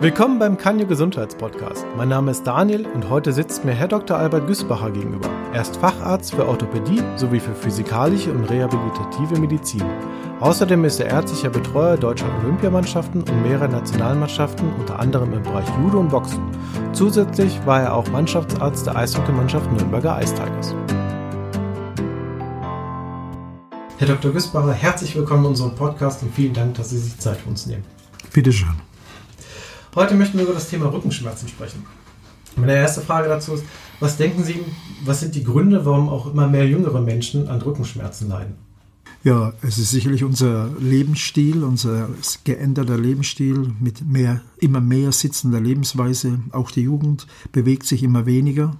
Willkommen beim Kanyo Gesundheitspodcast. Mein Name ist Daniel und heute sitzt mir Herr Dr. Albert Güsbacher gegenüber. Er ist Facharzt für Orthopädie sowie für physikalische und rehabilitative Medizin. Außerdem ist er ärztlicher Betreuer deutscher Olympiamannschaften und mehrerer Nationalmannschaften, unter anderem im Bereich Judo und Boxen. Zusätzlich war er auch Mannschaftsarzt der Eishockeymannschaft Nürnberger Ice Tigers. Herr Dr. Güsbacher, herzlich willkommen in unserem Podcast und vielen Dank, dass Sie sich Zeit für uns nehmen. Bitte schön. Heute möchten wir über das Thema Rückenschmerzen sprechen. Meine erste Frage dazu ist, was denken Sie, was sind die Gründe, warum auch immer mehr jüngere Menschen an Rückenschmerzen leiden? Ja, es ist sicherlich unser Lebensstil, unser geänderter Lebensstil mit mehr, immer mehr sitzender Lebensweise. Auch die Jugend bewegt sich immer weniger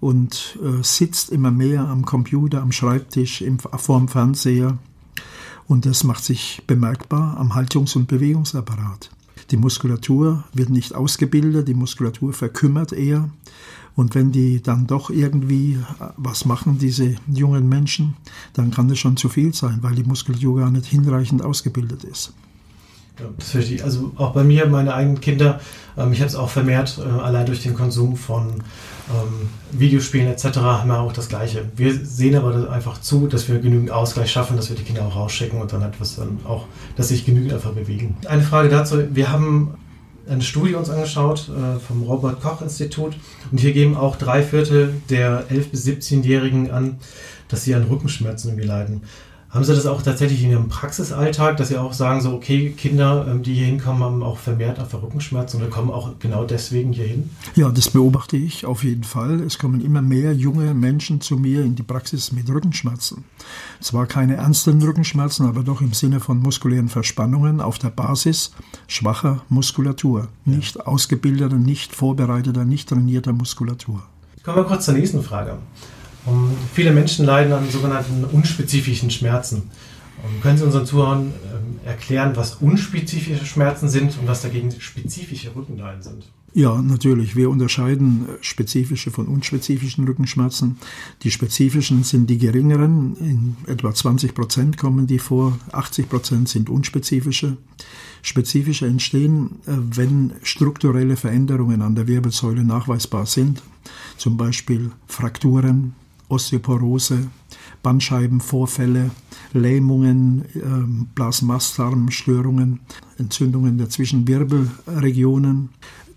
und äh, sitzt immer mehr am Computer, am Schreibtisch, im, vorm Fernseher. Und das macht sich bemerkbar am Haltungs- und Bewegungsapparat. Die Muskulatur wird nicht ausgebildet, die Muskulatur verkümmert eher. Und wenn die dann doch irgendwie äh, was machen, diese jungen Menschen, dann kann das schon zu viel sein, weil die Muskulatur gar nicht hinreichend ausgebildet ist. Das verstehe ich. Also auch bei mir, meine eigenen Kinder, ähm, ich habe es auch vermehrt, äh, allein durch den Konsum von ähm, Videospielen etc. haben wir auch das Gleiche. Wir sehen aber einfach zu, dass wir genügend Ausgleich schaffen, dass wir die Kinder auch rausschicken und dann etwas dann auch, dass sich genügend einfach bewegen. Eine Frage dazu, wir haben eine Studie uns angeschaut äh, vom Robert Koch Institut und hier geben auch drei Viertel der 11- bis 17-Jährigen an, dass sie an Rückenschmerzen irgendwie leiden. Haben Sie das auch tatsächlich in Ihrem Praxisalltag, dass Sie auch sagen, so, okay, Kinder, ähm, die hier hinkommen, haben auch vermehrt einfach Rückenschmerzen oder kommen auch genau deswegen hier hin? Ja, das beobachte ich auf jeden Fall. Es kommen immer mehr junge Menschen zu mir in die Praxis mit Rückenschmerzen. Zwar keine ernsten Rückenschmerzen, aber doch im Sinne von muskulären Verspannungen auf der Basis schwacher Muskulatur. Nicht ausgebildeter, nicht vorbereiteter, nicht trainierter Muskulatur. Kommen wir kurz zur nächsten Frage. Viele Menschen leiden an sogenannten unspezifischen Schmerzen. Können Sie unseren Zuhörern ähm, erklären, was unspezifische Schmerzen sind und was dagegen spezifische Rückenleiden sind? Ja, natürlich. Wir unterscheiden äh, spezifische von unspezifischen Rückenschmerzen. Die spezifischen sind die geringeren. In etwa 20 Prozent kommen die vor. 80 Prozent sind unspezifische. Spezifische entstehen, äh, wenn strukturelle Veränderungen an der Wirbelsäule nachweisbar sind. Zum Beispiel Frakturen, Osteoporose, Bandscheibenvorfälle, Lähmungen, äh, Blasmastarmstörungen, Entzündungen der Zwischenwirbelregionen.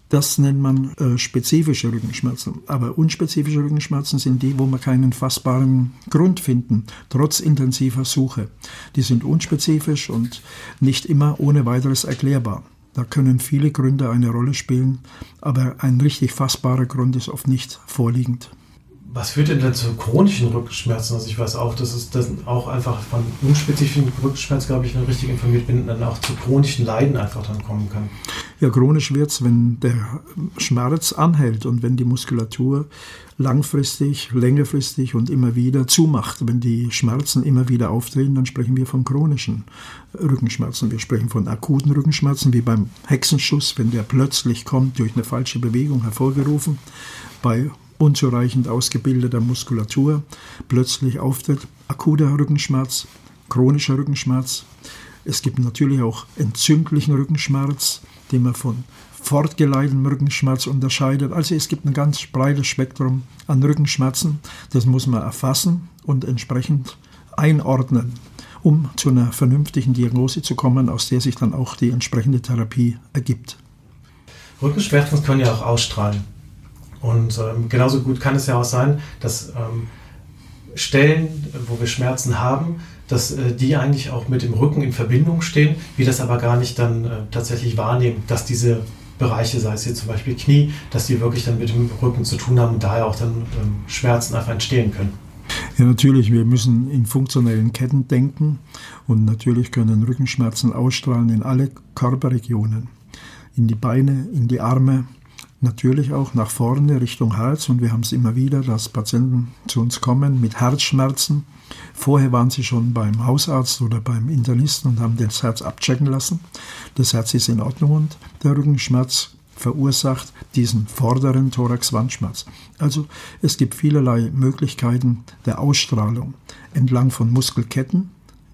Das nennt man äh, spezifische Rückenschmerzen. Aber unspezifische Rückenschmerzen sind die, wo wir keinen fassbaren Grund finden, trotz intensiver Suche. Die sind unspezifisch und nicht immer ohne weiteres erklärbar. Da können viele Gründe eine Rolle spielen, aber ein richtig fassbarer Grund ist oft nicht vorliegend. Was führt denn dann zu chronischen Rückenschmerzen? Also ich weiß auch, dass es das auch einfach von unspezifischen Rückenschmerzen, glaube ich, wenn ich richtig informiert bin, dann auch zu chronischen Leiden einfach dann kommen kann. Ja, chronisch wird es, wenn der Schmerz anhält und wenn die Muskulatur langfristig, längerfristig und immer wieder zumacht. Wenn die Schmerzen immer wieder auftreten, dann sprechen wir von chronischen Rückenschmerzen. Wir sprechen von akuten Rückenschmerzen, wie beim Hexenschuss, wenn der plötzlich kommt, durch eine falsche Bewegung hervorgerufen. Bei unzureichend ausgebildeter Muskulatur plötzlich auftritt, akuter Rückenschmerz, chronischer Rückenschmerz. Es gibt natürlich auch entzündlichen Rückenschmerz, den man von fortgeleitetem Rückenschmerz unterscheidet. Also es gibt ein ganz breites Spektrum an Rückenschmerzen. Das muss man erfassen und entsprechend einordnen, um zu einer vernünftigen Diagnose zu kommen, aus der sich dann auch die entsprechende Therapie ergibt. Rückenschmerzen können ja auch ausstrahlen. Und ähm, genauso gut kann es ja auch sein, dass ähm, Stellen, wo wir Schmerzen haben, dass äh, die eigentlich auch mit dem Rücken in Verbindung stehen, wir das aber gar nicht dann äh, tatsächlich wahrnehmen, dass diese Bereiche, sei es hier zum Beispiel Knie, dass die wirklich dann mit dem Rücken zu tun haben und daher auch dann ähm, Schmerzen einfach entstehen können. Ja, natürlich, wir müssen in funktionellen Ketten denken und natürlich können Rückenschmerzen ausstrahlen in alle Körperregionen, in die Beine, in die Arme, natürlich auch nach vorne Richtung Herz und wir haben es immer wieder, dass Patienten zu uns kommen mit Herzschmerzen. Vorher waren sie schon beim Hausarzt oder beim Internisten und haben das Herz abchecken lassen. Das Herz ist in Ordnung und der Rückenschmerz verursacht diesen vorderen Thoraxwandschmerz. Also es gibt vielerlei Möglichkeiten der Ausstrahlung entlang von Muskelketten,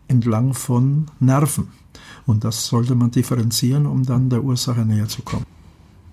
entlang von Nerven. Und das sollte man differenzieren, um dann der Ursache näher zu kommen.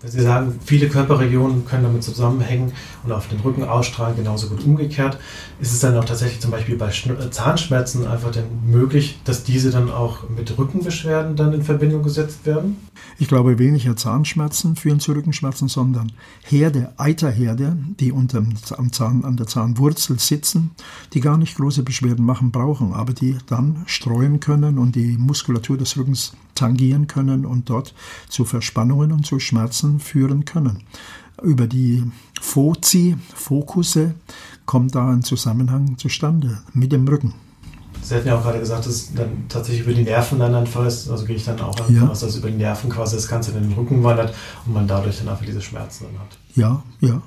Sie sagen, viele Körperregionen können damit zusammenhängen und auf den Rücken ausstrahlen, genauso gut umgekehrt. Ist es dann auch tatsächlich zum Beispiel bei äh, Zahnschmerzen einfach denn möglich, dass diese dann auch mit Rückenbeschwerden dann in Verbindung gesetzt werden? Ich glaube, weniger Zahnschmerzen führen zu Rückenschmerzen, sondern Herde, Eiterherde, die unterm, am Zahn, an der Zahnwurzel sitzen, die gar nicht große Beschwerden machen brauchen, aber die dann streuen können und die Muskulatur des Rückens tangieren können und dort zu Verspannungen und zu Schmerzen führen können. Über die Foci, Fokusse, kommt da ein Zusammenhang zustande mit dem Rücken. Sie hatten ja auch gerade gesagt, dass dann tatsächlich über die Nerven dann einfach ist. Also gehe ich dann auch davon ja. aus, dass über die Nerven quasi das Ganze in den Rücken wandert und man dadurch dann einfach diese Schmerzen dann hat. Ja, ja.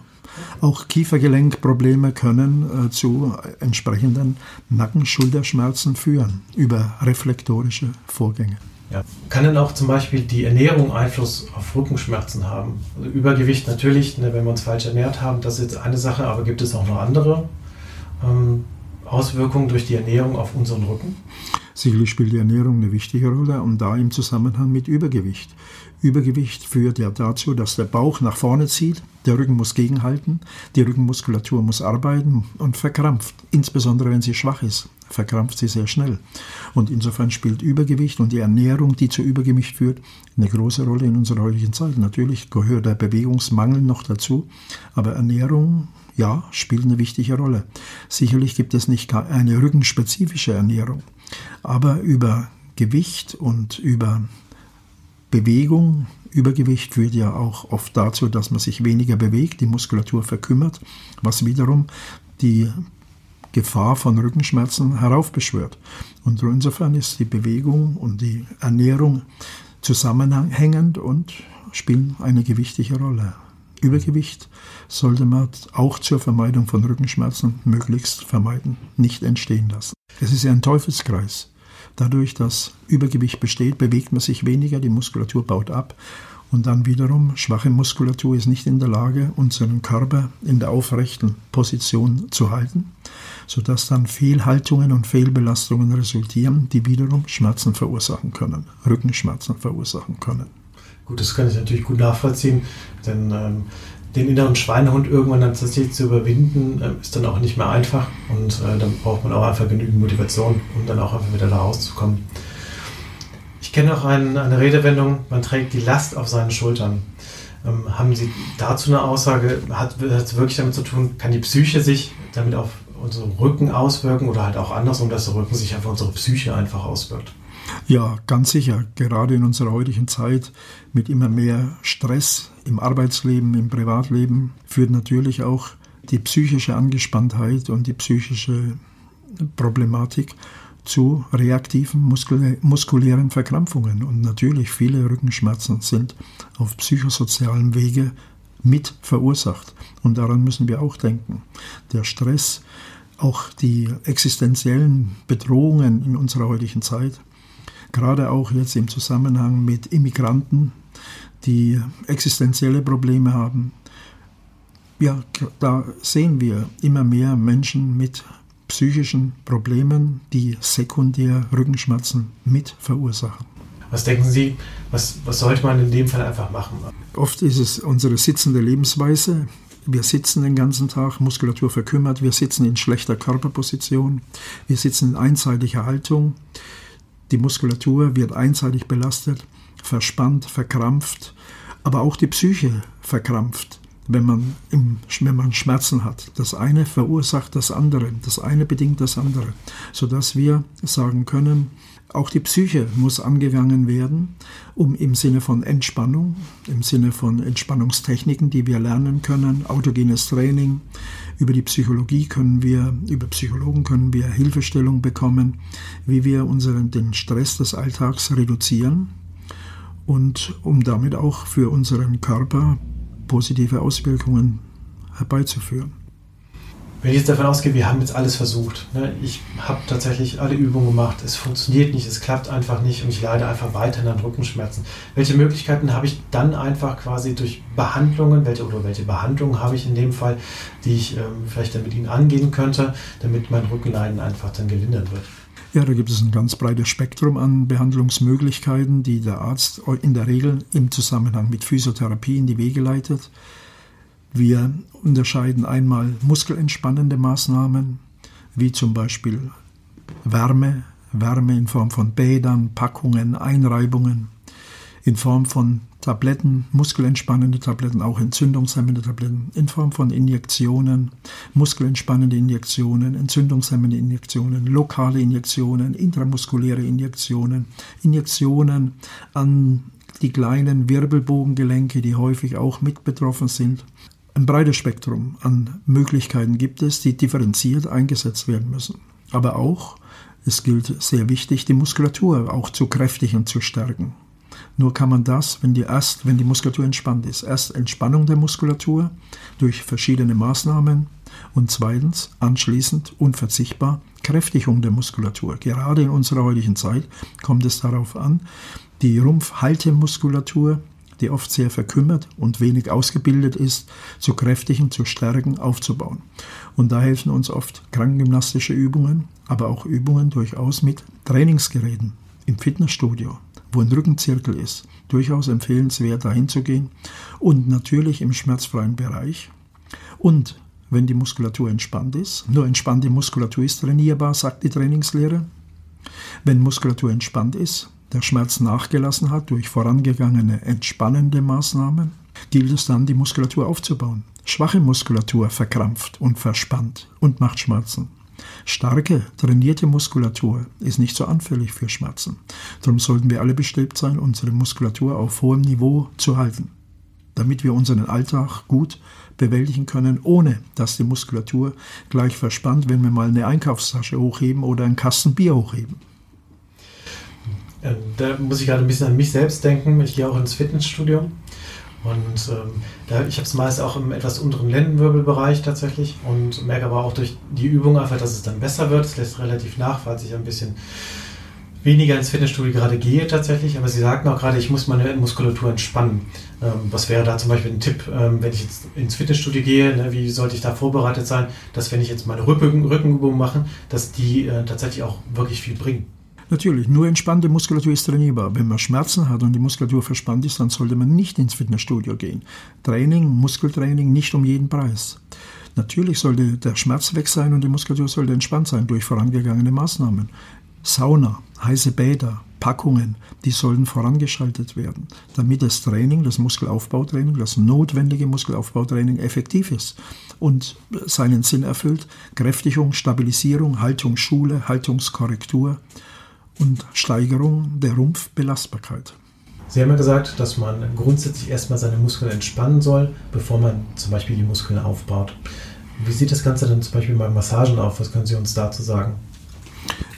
Auch Kiefergelenkprobleme können äh, zu entsprechenden Nacken-Schulterschmerzen führen über reflektorische Vorgänge. Ja. Kann denn auch zum Beispiel die Ernährung Einfluss auf Rückenschmerzen haben? Also Übergewicht natürlich, ne, wenn wir uns falsch ernährt haben, das ist jetzt eine Sache, aber gibt es auch noch andere ähm, Auswirkungen durch die Ernährung auf unseren Rücken? Sicherlich spielt die Ernährung eine wichtige Rolle und da im Zusammenhang mit Übergewicht. Übergewicht führt ja dazu, dass der Bauch nach vorne zieht, der Rücken muss gegenhalten, die Rückenmuskulatur muss arbeiten und verkrampft, insbesondere wenn sie schwach ist verkrampft sie sehr schnell. Und insofern spielt Übergewicht und die Ernährung, die zu Übergewicht führt, eine große Rolle in unserer heutigen Zeit. Natürlich gehört der Bewegungsmangel noch dazu, aber Ernährung, ja, spielt eine wichtige Rolle. Sicherlich gibt es nicht eine rückenspezifische Ernährung, aber über Gewicht und über Bewegung, Übergewicht führt ja auch oft dazu, dass man sich weniger bewegt, die Muskulatur verkümmert, was wiederum die Gefahr von Rückenschmerzen heraufbeschwört. Und insofern ist die Bewegung und die Ernährung zusammenhängend und spielen eine gewichtige Rolle. Übergewicht sollte man auch zur Vermeidung von Rückenschmerzen möglichst vermeiden, nicht entstehen lassen. Es ist ja ein Teufelskreis. Dadurch, dass Übergewicht besteht, bewegt man sich weniger, die Muskulatur baut ab und dann wiederum, schwache Muskulatur ist nicht in der Lage, unseren Körper in der aufrechten Position zu halten, sodass dann Fehlhaltungen und Fehlbelastungen resultieren, die wiederum Schmerzen verursachen können, Rückenschmerzen verursachen können. Gut, das kann ich natürlich gut nachvollziehen, denn ähm, den inneren Schweinehund irgendwann dann tatsächlich zu überwinden, äh, ist dann auch nicht mehr einfach und äh, dann braucht man auch einfach genügend Motivation, um dann auch einfach wieder da rauszukommen. Ich kenne auch ein, eine Redewendung, man trägt die Last auf seinen Schultern. Ähm, haben Sie dazu eine Aussage? Hat es wirklich damit zu tun, kann die Psyche sich damit auf unseren Rücken auswirken oder halt auch andersrum, dass der Rücken sich auf unsere Psyche einfach auswirkt? Ja, ganz sicher. Gerade in unserer heutigen Zeit mit immer mehr Stress im Arbeitsleben, im Privatleben führt natürlich auch die psychische Angespanntheit und die psychische Problematik zu reaktiven muskulären Verkrampfungen. Und natürlich viele Rückenschmerzen sind auf psychosozialem Wege mit verursacht. Und daran müssen wir auch denken. Der Stress, auch die existenziellen Bedrohungen in unserer heutigen Zeit, gerade auch jetzt im Zusammenhang mit Immigranten, die existenzielle Probleme haben. Ja, da sehen wir immer mehr Menschen mit psychischen Problemen, die sekundär Rückenschmerzen mit verursachen. Was denken Sie, was, was sollte man in dem Fall einfach machen? Oft ist es unsere sitzende Lebensweise. Wir sitzen den ganzen Tag, Muskulatur verkümmert, wir sitzen in schlechter Körperposition, wir sitzen in einseitiger Haltung. Die Muskulatur wird einseitig belastet, verspannt, verkrampft, aber auch die Psyche verkrampft wenn man, im, wenn man Schmerzen hat. Das eine verursacht das andere, das eine bedingt das andere, sodass wir sagen können, auch die Psyche muss angegangen werden, um im Sinne von Entspannung, im Sinne von Entspannungstechniken, die wir lernen können, autogenes Training, über die Psychologie können wir, über Psychologen können wir Hilfestellung bekommen, wie wir unseren, den Stress des Alltags reduzieren und um damit auch für unseren Körper positive Auswirkungen herbeizuführen. Wenn ich jetzt davon ausgehe, wir haben jetzt alles versucht. Ne? Ich habe tatsächlich alle Übungen gemacht. Es funktioniert nicht, es klappt einfach nicht und ich leide einfach weiterhin an Rückenschmerzen. Welche Möglichkeiten habe ich dann einfach quasi durch Behandlungen, welche oder welche Behandlungen habe ich in dem Fall, die ich ähm, vielleicht dann mit Ihnen angehen könnte, damit mein Rückenleiden einfach dann gelindert wird? Ja, da gibt es ein ganz breites Spektrum an Behandlungsmöglichkeiten, die der Arzt in der Regel im Zusammenhang mit Physiotherapie in die Wege leitet. Wir unterscheiden einmal muskelentspannende Maßnahmen, wie zum Beispiel Wärme, Wärme in Form von Bädern, Packungen, Einreibungen, in Form von Tabletten, muskelentspannende Tabletten, auch entzündungshemmende Tabletten, in Form von Injektionen, muskelentspannende Injektionen, entzündungshemmende Injektionen, lokale Injektionen, intramuskuläre Injektionen, Injektionen an die kleinen Wirbelbogengelenke, die häufig auch mit betroffen sind. Ein breites Spektrum an Möglichkeiten gibt es, die differenziert eingesetzt werden müssen. Aber auch, es gilt sehr wichtig, die Muskulatur auch zu kräftigen und zu stärken. Nur kann man das, wenn die, erst, wenn die Muskulatur entspannt ist. Erst Entspannung der Muskulatur durch verschiedene Maßnahmen und zweitens anschließend unverzichtbar Kräftigung der Muskulatur. Gerade in unserer heutigen Zeit kommt es darauf an, die Rumpfhaltemuskulatur, die oft sehr verkümmert und wenig ausgebildet ist, zu kräftigen, zu stärken, aufzubauen. Und da helfen uns oft krankengymnastische Übungen, aber auch Übungen durchaus mit Trainingsgeräten im Fitnessstudio, wo ein Rückenzirkel ist. Durchaus empfehlenswert, dahin zu gehen. Und natürlich im schmerzfreien Bereich. Und wenn die Muskulatur entspannt ist, nur entspannte Muskulatur ist trainierbar, sagt die Trainingslehre. Wenn Muskulatur entspannt ist, der Schmerz nachgelassen hat durch vorangegangene entspannende Maßnahmen, gilt es dann, die Muskulatur aufzubauen. Schwache Muskulatur verkrampft und verspannt und macht Schmerzen. Starke, trainierte Muskulatur ist nicht so anfällig für Schmerzen. Darum sollten wir alle bestrebt sein, unsere Muskulatur auf hohem Niveau zu halten, damit wir unseren Alltag gut bewältigen können, ohne dass die Muskulatur gleich verspannt, wenn wir mal eine Einkaufstasche hochheben oder einen Kasten Bier hochheben. Ähm, da muss ich gerade ein bisschen an mich selbst denken. Ich gehe auch ins Fitnessstudio und ähm, da, ich habe es meist auch im etwas unteren Lendenwirbelbereich tatsächlich und merke aber auch durch die Übung einfach, dass es dann besser wird. Es lässt relativ nach, falls ich ein bisschen weniger ins Fitnessstudio gerade gehe tatsächlich. Aber Sie sagten auch gerade, ich muss meine Muskulatur entspannen. Ähm, was wäre da zum Beispiel ein Tipp, ähm, wenn ich jetzt ins Fitnessstudio gehe? Ne, wie sollte ich da vorbereitet sein, dass wenn ich jetzt meine Rücken, Rückenübungen mache, dass die äh, tatsächlich auch wirklich viel bringen? Natürlich, nur entspannte Muskulatur ist trainierbar. Wenn man Schmerzen hat und die Muskulatur verspannt ist, dann sollte man nicht ins Fitnessstudio gehen. Training, Muskeltraining nicht um jeden Preis. Natürlich sollte der Schmerz weg sein und die Muskulatur sollte entspannt sein durch vorangegangene Maßnahmen. Sauna, heiße Bäder, Packungen, die sollten vorangeschaltet werden, damit das Training, das Muskelaufbautraining, das notwendige Muskelaufbautraining effektiv ist und seinen Sinn erfüllt. Kräftigung, Stabilisierung, Haltungsschule, Haltungskorrektur und Steigerung der Rumpfbelastbarkeit. Sie haben ja gesagt, dass man grundsätzlich erstmal seine Muskeln entspannen soll, bevor man zum Beispiel die Muskeln aufbaut. Wie sieht das Ganze denn zum Beispiel bei Massagen auf? Was können Sie uns dazu sagen?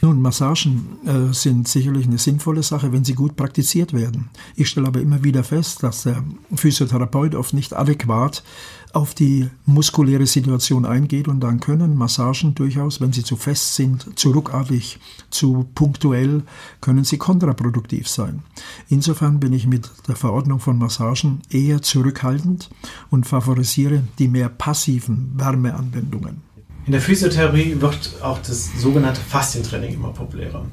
Nun, Massagen äh, sind sicherlich eine sinnvolle Sache, wenn sie gut praktiziert werden. Ich stelle aber immer wieder fest, dass der Physiotherapeut oft nicht adäquat auf die muskuläre Situation eingeht und dann können Massagen durchaus, wenn sie zu fest sind, zu ruckartig, zu punktuell, können sie kontraproduktiv sein. Insofern bin ich mit der Verordnung von Massagen eher zurückhaltend und favorisiere die mehr passiven Wärmeanwendungen. In der Physiotherapie wird auch das sogenannte Faszientraining immer populärer.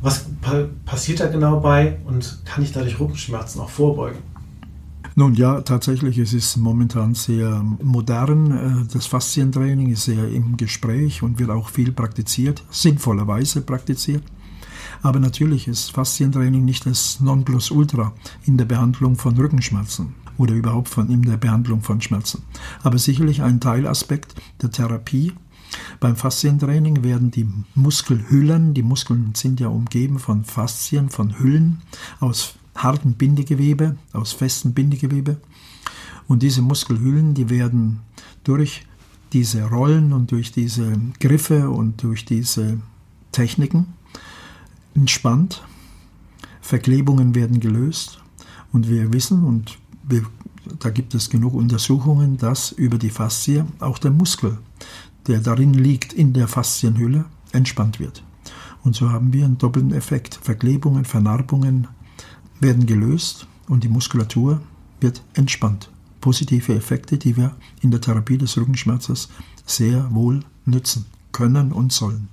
Was pa passiert da genau bei und kann ich dadurch Rückenschmerzen auch vorbeugen? Nun ja, tatsächlich, es ist momentan sehr modern. Äh, das Faszientraining ist sehr im Gespräch und wird auch viel praktiziert, sinnvollerweise praktiziert. Aber natürlich ist Faszientraining nicht das Nonplusultra in der Behandlung von Rückenschmerzen oder überhaupt von, in der Behandlung von Schmerzen. Aber sicherlich ein Teilaspekt der Therapie. Beim Faszientraining werden die Muskelhüllen, die Muskeln sind ja umgeben von Faszien, von Hüllen aus hartem Bindegewebe, aus festem Bindegewebe. Und diese Muskelhüllen, die werden durch diese Rollen und durch diese Griffe und durch diese Techniken entspannt. Verklebungen werden gelöst. Und wir wissen, und da gibt es genug Untersuchungen, dass über die Faszie auch der Muskel, der darin liegt, in der Faszienhülle, entspannt wird. Und so haben wir einen doppelten Effekt. Verklebungen, Vernarbungen, werden gelöst und die Muskulatur wird entspannt. Positive Effekte, die wir in der Therapie des Rückenschmerzes sehr wohl nützen können und sollen.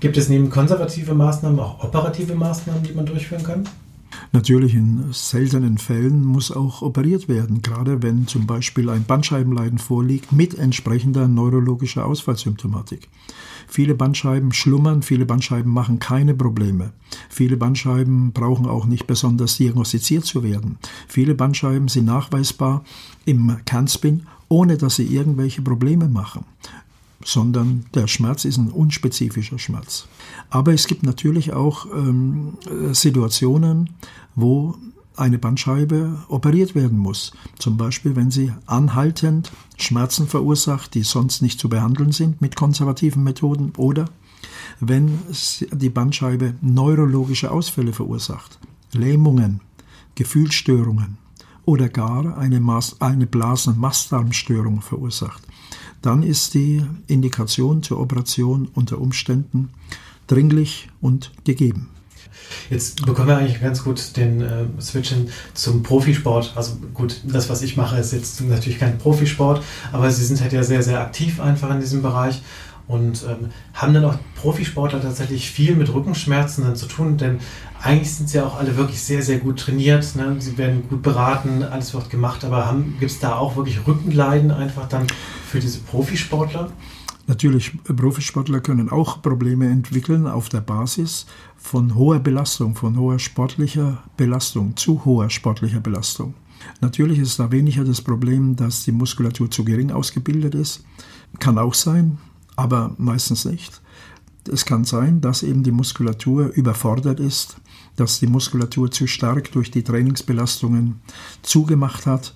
Gibt es neben konservative Maßnahmen auch operative Maßnahmen, die man durchführen kann? Natürlich in seltenen Fällen muss auch operiert werden, gerade wenn zum Beispiel ein Bandscheibenleiden vorliegt mit entsprechender neurologischer Ausfallsymptomatik. Viele Bandscheiben schlummern, viele Bandscheiben machen keine Probleme. Viele Bandscheiben brauchen auch nicht besonders diagnostiziert zu werden. Viele Bandscheiben sind nachweisbar im Kernspin, ohne dass sie irgendwelche Probleme machen sondern der Schmerz ist ein unspezifischer Schmerz. Aber es gibt natürlich auch ähm, Situationen, wo eine Bandscheibe operiert werden muss. Zum Beispiel, wenn sie anhaltend Schmerzen verursacht, die sonst nicht zu behandeln sind mit konservativen Methoden oder wenn die Bandscheibe neurologische Ausfälle verursacht, Lähmungen, Gefühlsstörungen oder gar eine, Mas eine Blasen-Mastdarmstörung verursacht dann ist die Indikation zur Operation unter Umständen dringlich und gegeben. Jetzt bekommen wir eigentlich ganz gut den äh, Switch zum Profisport. Also gut, das, was ich mache, ist jetzt natürlich kein Profisport, aber Sie sind halt ja sehr, sehr aktiv einfach in diesem Bereich und ähm, haben dann auch Profisportler tatsächlich viel mit Rückenschmerzen dann zu tun, denn eigentlich sind sie ja auch alle wirklich sehr, sehr gut trainiert. Ne? Sie werden gut beraten, alles wird gemacht, aber gibt es da auch wirklich Rückenleiden einfach dann für diese Profisportler? Natürlich, Profisportler können auch Probleme entwickeln auf der Basis von hoher Belastung, von hoher sportlicher Belastung, zu hoher sportlicher Belastung. Natürlich ist da weniger das Problem, dass die Muskulatur zu gering ausgebildet ist. Kann auch sein, aber meistens nicht. Es kann sein, dass eben die Muskulatur überfordert ist, dass die Muskulatur zu stark durch die Trainingsbelastungen zugemacht hat.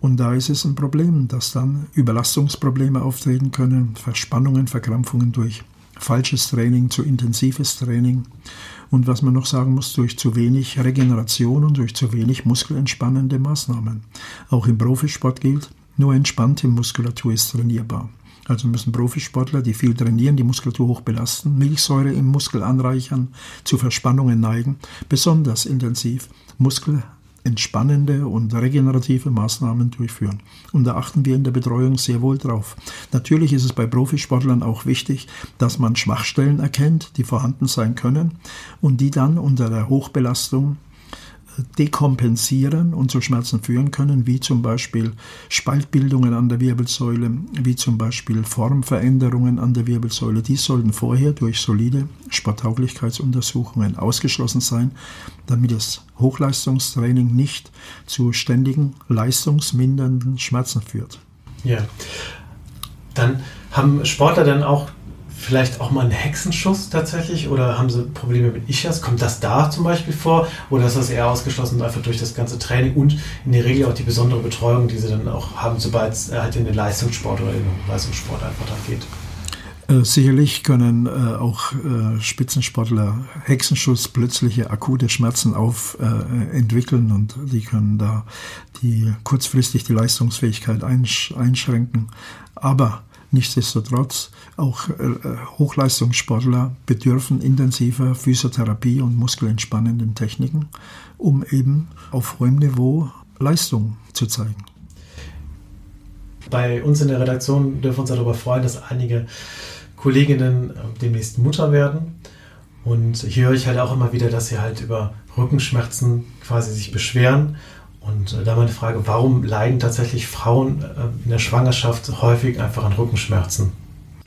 Und da ist es ein Problem, dass dann Überlastungsprobleme auftreten können, Verspannungen, Verkrampfungen durch falsches Training, zu intensives Training. Und was man noch sagen muss, durch zu wenig Regeneration und durch zu wenig muskelentspannende Maßnahmen. Auch im Profisport gilt, nur entspannte Muskulatur ist trainierbar. Also müssen Profisportler, die viel trainieren, die Muskulatur hoch belasten, Milchsäure im Muskel anreichern, zu Verspannungen neigen, besonders intensiv muskelentspannende und regenerative Maßnahmen durchführen. Und da achten wir in der Betreuung sehr wohl drauf. Natürlich ist es bei Profisportlern auch wichtig, dass man Schwachstellen erkennt, die vorhanden sein können und die dann unter der Hochbelastung dekompensieren und zu Schmerzen führen können, wie zum Beispiel Spaltbildungen an der Wirbelsäule, wie zum Beispiel Formveränderungen an der Wirbelsäule. Die sollten vorher durch solide Sporttauglichkeitsuntersuchungen ausgeschlossen sein, damit das Hochleistungstraining nicht zu ständigen leistungsmindernden Schmerzen führt. Ja. Dann haben Sportler dann auch vielleicht auch mal einen Hexenschuss tatsächlich oder haben sie Probleme mit Ischias? Kommt das da zum Beispiel vor oder ist das eher ausgeschlossen einfach durch das ganze Training und in der Regel auch die besondere Betreuung, die sie dann auch haben, sobald es halt in den Leistungssport oder in den Leistungssport einfach dann geht? Äh, sicherlich können äh, auch äh, Spitzensportler Hexenschuss plötzliche akute Schmerzen auf äh, entwickeln und die können da die kurzfristig die Leistungsfähigkeit einsch einschränken. Aber Nichtsdestotrotz, auch äh, Hochleistungssportler bedürfen intensiver Physiotherapie und muskelentspannenden Techniken, um eben auf hohem Niveau Leistung zu zeigen. Bei uns in der Redaktion dürfen wir uns darüber freuen, dass einige Kolleginnen äh, demnächst Mutter werden. Und hier höre ich halt auch immer wieder, dass sie halt über Rückenschmerzen quasi sich beschweren und äh, da meine Frage, warum leiden tatsächlich Frauen äh, in der Schwangerschaft häufig einfach an Rückenschmerzen?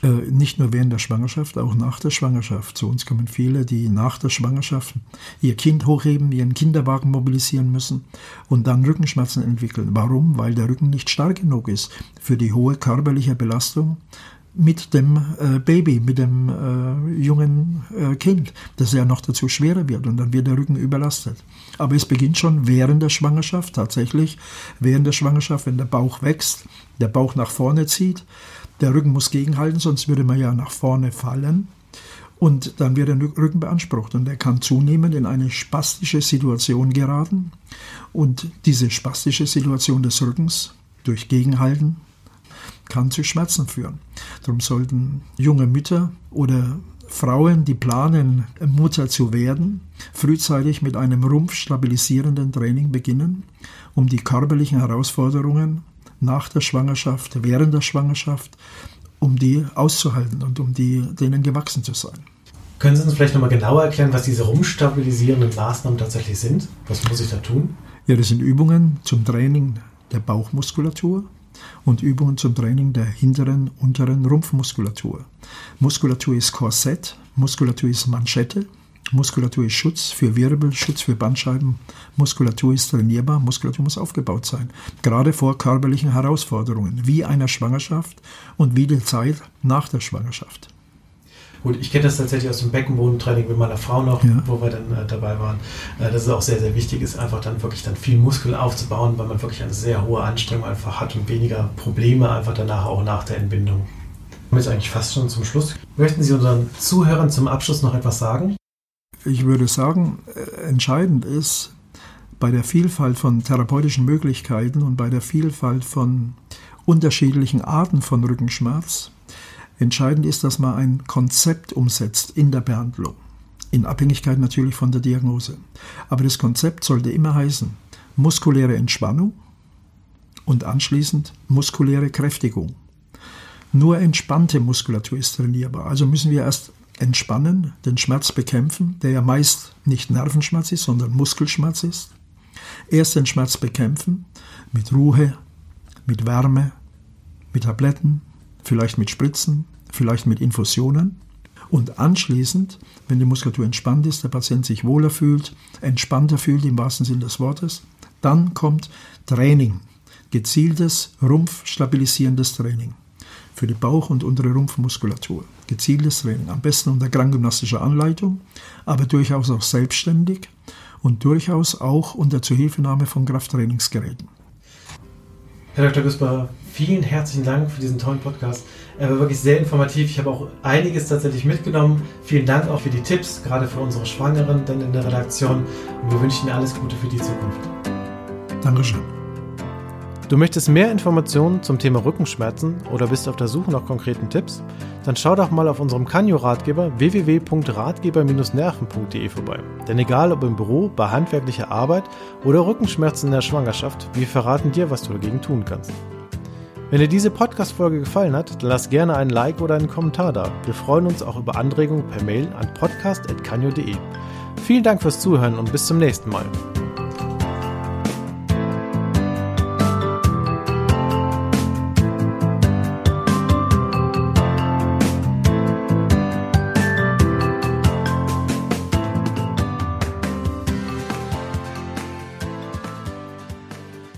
Äh, nicht nur während der Schwangerschaft, auch nach der Schwangerschaft. Zu uns kommen viele, die nach der Schwangerschaft ihr Kind hochheben, ihren Kinderwagen mobilisieren müssen und dann Rückenschmerzen entwickeln. Warum? Weil der Rücken nicht stark genug ist für die hohe körperliche Belastung mit dem äh, Baby, mit dem äh, jungen äh, Kind, das ja noch dazu schwerer wird und dann wird der Rücken überlastet. Aber es beginnt schon während der Schwangerschaft, tatsächlich während der Schwangerschaft, wenn der Bauch wächst, der Bauch nach vorne zieht, der Rücken muss gegenhalten, sonst würde man ja nach vorne fallen und dann wird der Rücken beansprucht und er kann zunehmend in eine spastische Situation geraten und diese spastische Situation des Rückens durch Gegenhalten kann zu Schmerzen führen. Darum sollten junge Mütter oder Frauen, die planen, Mutter zu werden, frühzeitig mit einem rumpfstabilisierenden Training beginnen, um die körperlichen Herausforderungen nach der Schwangerschaft, während der Schwangerschaft, um die auszuhalten und um die, denen gewachsen zu sein. Können Sie uns vielleicht nochmal genauer erklären, was diese rumpfstabilisierenden Maßnahmen tatsächlich sind? Was muss ich da tun? Ja, das sind Übungen zum Training der Bauchmuskulatur und Übungen zum Training der hinteren, unteren Rumpfmuskulatur. Muskulatur ist Korsett, Muskulatur ist Manschette, Muskulatur ist Schutz für Wirbel, Schutz für Bandscheiben. Muskulatur ist trainierbar, Muskulatur muss aufgebaut sein. Gerade vor körperlichen Herausforderungen, wie einer Schwangerschaft und wie die Zeit nach der Schwangerschaft. Gut, ich kenne das tatsächlich aus dem Beckenbodentraining mit meiner Frau noch, ja. wo wir dann äh, dabei waren. Äh, dass es auch sehr, sehr wichtig ist, einfach dann wirklich dann viel Muskel aufzubauen, weil man wirklich eine sehr hohe Anstrengung einfach hat und weniger Probleme einfach danach auch nach der Entbindung. Wir jetzt eigentlich fast schon zum Schluss. Möchten Sie unseren Zuhörern zum Abschluss noch etwas sagen? Ich würde sagen, äh, entscheidend ist bei der Vielfalt von therapeutischen Möglichkeiten und bei der Vielfalt von unterschiedlichen Arten von Rückenschmerz, entscheidend ist, dass man ein Konzept umsetzt in der Behandlung. In Abhängigkeit natürlich von der Diagnose. Aber das Konzept sollte immer heißen, muskuläre Entspannung und anschließend muskuläre Kräftigung. Nur entspannte Muskulatur ist trainierbar. Also müssen wir erst entspannen, den Schmerz bekämpfen, der ja meist nicht Nervenschmerz ist, sondern Muskelschmerz ist. Erst den Schmerz bekämpfen mit Ruhe, mit Wärme, mit Tabletten, vielleicht mit Spritzen, vielleicht mit Infusionen. Und anschließend, wenn die Muskulatur entspannt ist, der Patient sich wohler fühlt, entspannter fühlt im wahrsten Sinne des Wortes, dann kommt Training, gezieltes, rumpfstabilisierendes Training für die Bauch- und untere Rumpfmuskulatur. Gezieltes Training, am besten unter krankgymnastischer Anleitung, aber durchaus auch selbstständig und durchaus auch unter Zuhilfenahme von Krafttrainingsgeräten. Herr Dr. Gusper, vielen herzlichen Dank für diesen tollen Podcast. Er war wirklich sehr informativ. Ich habe auch einiges tatsächlich mitgenommen. Vielen Dank auch für die Tipps, gerade für unsere Schwangeren dann in der Redaktion. Und wir wünschen Ihnen alles Gute für die Zukunft. Dankeschön. Du möchtest mehr Informationen zum Thema Rückenschmerzen oder bist auf der Suche nach konkreten Tipps? Dann schau doch mal auf unserem Kanyo-Ratgeber www.ratgeber-nerven.de vorbei. Denn egal ob im Büro, bei handwerklicher Arbeit oder Rückenschmerzen in der Schwangerschaft, wir verraten dir, was du dagegen tun kannst. Wenn dir diese Podcast-Folge gefallen hat, dann lass gerne einen Like oder einen Kommentar da. Wir freuen uns auch über Anregungen per Mail an podcast.kanyo.de. Vielen Dank fürs Zuhören und bis zum nächsten Mal.